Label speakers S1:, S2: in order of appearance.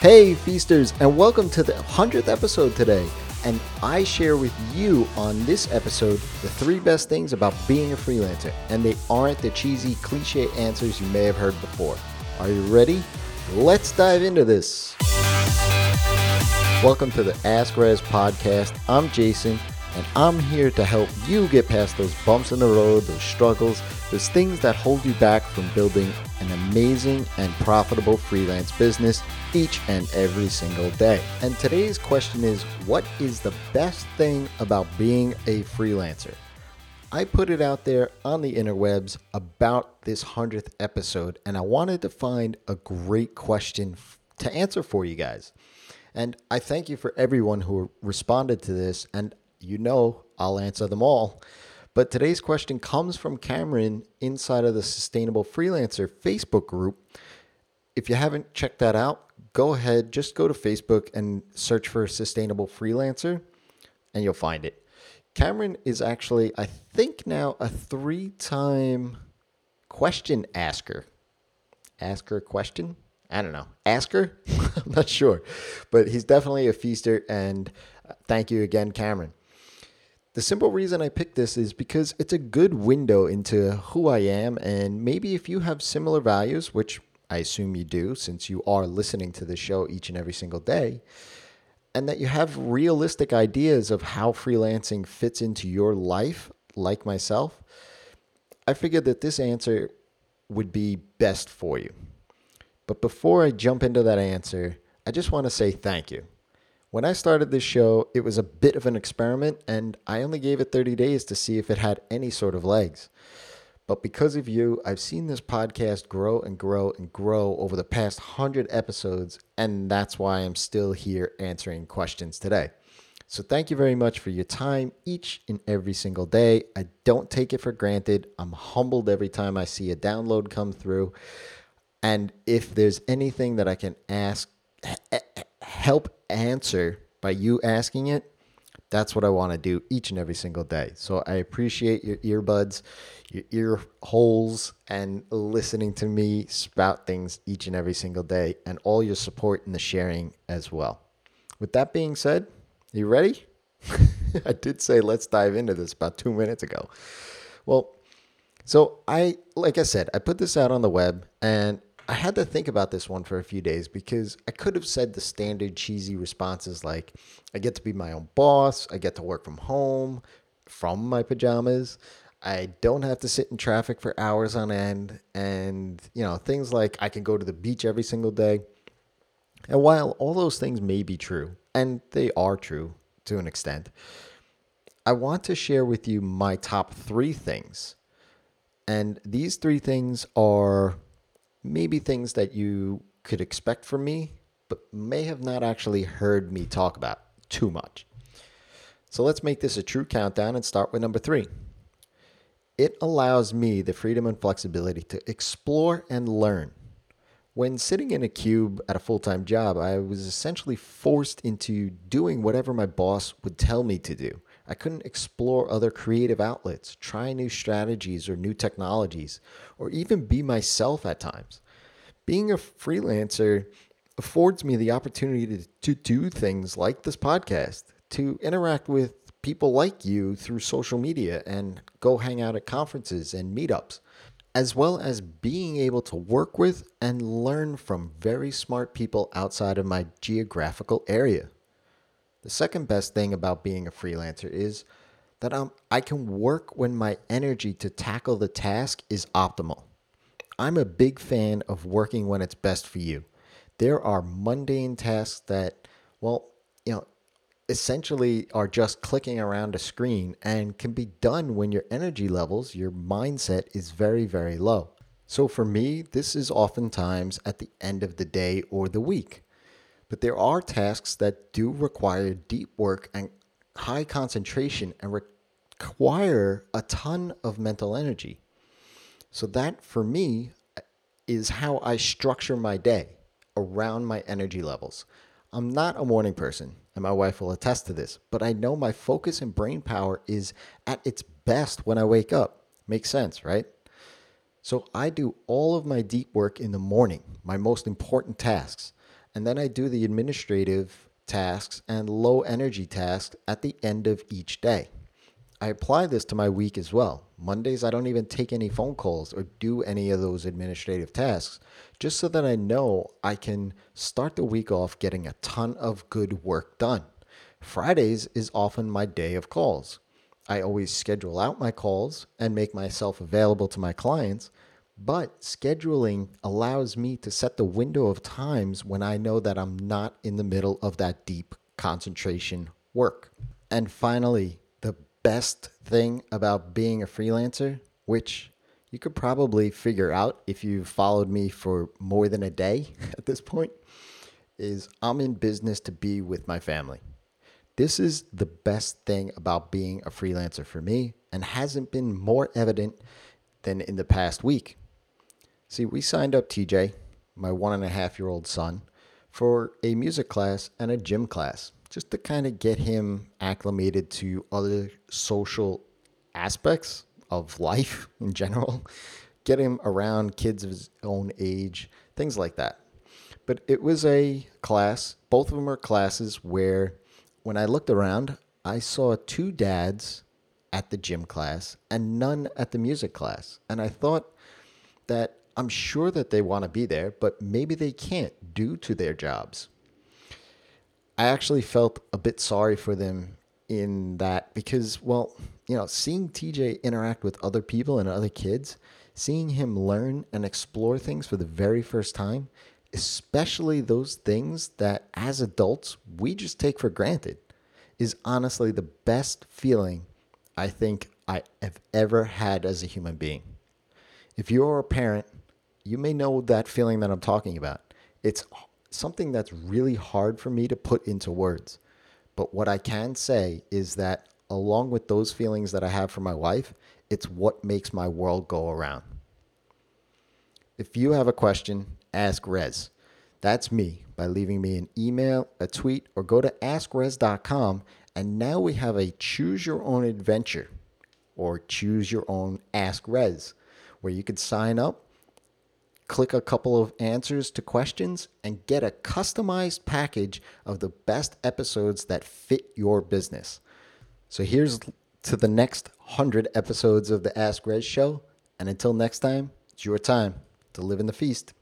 S1: Hey, feasters, and welcome to the 100th episode today. And I share with you on this episode the three best things about being a freelancer. And they aren't the cheesy, cliche answers you may have heard before. Are you ready? Let's dive into this. Welcome to the Ask Rez podcast. I'm Jason, and I'm here to help you get past those bumps in the road, those struggles, those things that hold you back from building an amazing and profitable freelance business each and every single day. And today's question is what is the best thing about being a freelancer? I put it out there on the interwebs about this 100th episode, and I wanted to find a great question to answer for you guys. And I thank you for everyone who responded to this, and you know I'll answer them all. But today's question comes from Cameron inside of the Sustainable Freelancer Facebook group. If you haven't checked that out, go ahead, just go to Facebook and search for Sustainable Freelancer, and you'll find it. Cameron is actually, I think now, a three time question asker. Ask her a question? I don't know. Ask her? I'm not sure. But he's definitely a feaster, and uh, thank you again, Cameron. The simple reason I picked this is because it's a good window into who I am, and maybe if you have similar values, which I assume you do since you are listening to the show each and every single day, and that you have realistic ideas of how freelancing fits into your life, like myself, I figured that this answer would be best for you. But before I jump into that answer, I just want to say thank you. When I started this show, it was a bit of an experiment, and I only gave it 30 days to see if it had any sort of legs. But because of you, I've seen this podcast grow and grow and grow over the past 100 episodes, and that's why I'm still here answering questions today. So thank you very much for your time each and every single day. I don't take it for granted. I'm humbled every time I see a download come through. And if there's anything that I can ask, help answer by you asking it, that's what I want to do each and every single day. So I appreciate your earbuds, your ear holes, and listening to me spout things each and every single day, and all your support and the sharing as well. With that being said, you ready? I did say let's dive into this about two minutes ago. Well, so I, like I said, I put this out on the web and I had to think about this one for a few days because I could have said the standard cheesy responses like, I get to be my own boss, I get to work from home, from my pajamas, I don't have to sit in traffic for hours on end, and, you know, things like I can go to the beach every single day. And while all those things may be true, and they are true to an extent, I want to share with you my top three things. And these three things are maybe things that you could expect from me, but may have not actually heard me talk about too much. So let's make this a true countdown and start with number three. It allows me the freedom and flexibility to explore and learn. When sitting in a cube at a full time job, I was essentially forced into doing whatever my boss would tell me to do. I couldn't explore other creative outlets, try new strategies or new technologies, or even be myself at times. Being a freelancer affords me the opportunity to, to do things like this podcast, to interact with people like you through social media and go hang out at conferences and meetups, as well as being able to work with and learn from very smart people outside of my geographical area. The second best thing about being a freelancer is that I'm, I can work when my energy to tackle the task is optimal. I'm a big fan of working when it's best for you. There are mundane tasks that, well, you know, essentially are just clicking around a screen and can be done when your energy levels, your mindset is very, very low. So for me, this is oftentimes at the end of the day or the week. But there are tasks that do require deep work and high concentration and require a ton of mental energy. So, that for me is how I structure my day around my energy levels. I'm not a morning person, and my wife will attest to this, but I know my focus and brain power is at its best when I wake up. Makes sense, right? So I do all of my deep work in the morning, my most important tasks. And then I do the administrative tasks and low energy tasks at the end of each day. I apply this to my week as well. Mondays, I don't even take any phone calls or do any of those administrative tasks, just so that I know I can start the week off getting a ton of good work done. Fridays is often my day of calls. I always schedule out my calls and make myself available to my clients, but scheduling allows me to set the window of times when I know that I'm not in the middle of that deep concentration work. And finally, the best thing about being a freelancer, which you could probably figure out if you've followed me for more than a day at this point, is I'm in business to be with my family. This is the best thing about being a freelancer for me and hasn't been more evident than in the past week. See, we signed up TJ, my one and a half year old son, for a music class and a gym class just to kind of get him acclimated to other social aspects of life in general, get him around kids of his own age, things like that. But it was a class, both of them are classes where when I looked around, I saw two dads at the gym class and none at the music class. And I thought that I'm sure that they want to be there, but maybe they can't due to their jobs. I actually felt a bit sorry for them in that because, well, you know, seeing TJ interact with other people and other kids, seeing him learn and explore things for the very first time, especially those things that as adults we just take for granted, is honestly the best feeling I think I have ever had as a human being. If you're a parent, you may know that feeling that I'm talking about. It's something that's really hard for me to put into words. But what I can say is that along with those feelings that I have for my wife, it's what makes my world go around. If you have a question, ask Rez. That's me by leaving me an email, a tweet, or go to askrez.com. And now we have a choose your own adventure or choose your own Ask Rez where you could sign up click a couple of answers to questions, and get a customized package of the best episodes that fit your business. So here's to the next 100 episodes of the Ask Rez show. And until next time, it's your time to live in the feast.